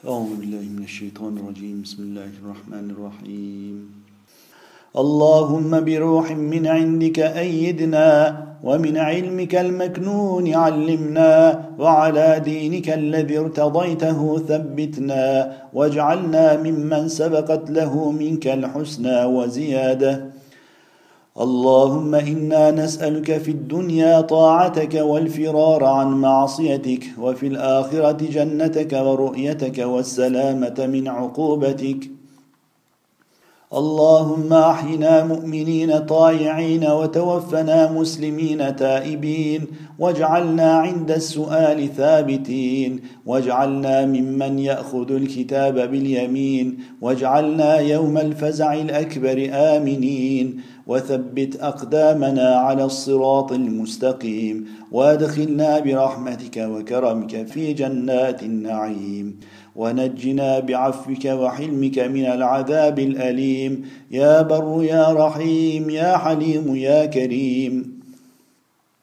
أعوذ بالله من الشيطان الرجيم. بسم الله الرحمن الرحيم. اللهم بروح من عندك أيدنا ومن علمك المكنون علمنا وعلى دينك الذي ارتضيته ثبتنا واجعلنا ممن سبقت له منك الحسنى وزيادة. اللهم إنا نسألك في الدنيا طاعتك والفرار عن معصيتك وفي الآخرة جنتك ورؤيتك والسلامة من عقوبتك. اللهم أحينا مؤمنين طائعين وتوفنا مسلمين تائبين واجعلنا عند السؤال ثابتين واجعلنا ممن يأخذ الكتاب باليمين واجعلنا يوم الفزع الأكبر آمنين وثبت أقدامنا على الصراط المستقيم وادخلنا برحمتك وكرمك في جنات النعيم. ونجنا بعفوك وحلمك من العذاب الأليم. يا بر يا رحيم يا حليم يا كريم.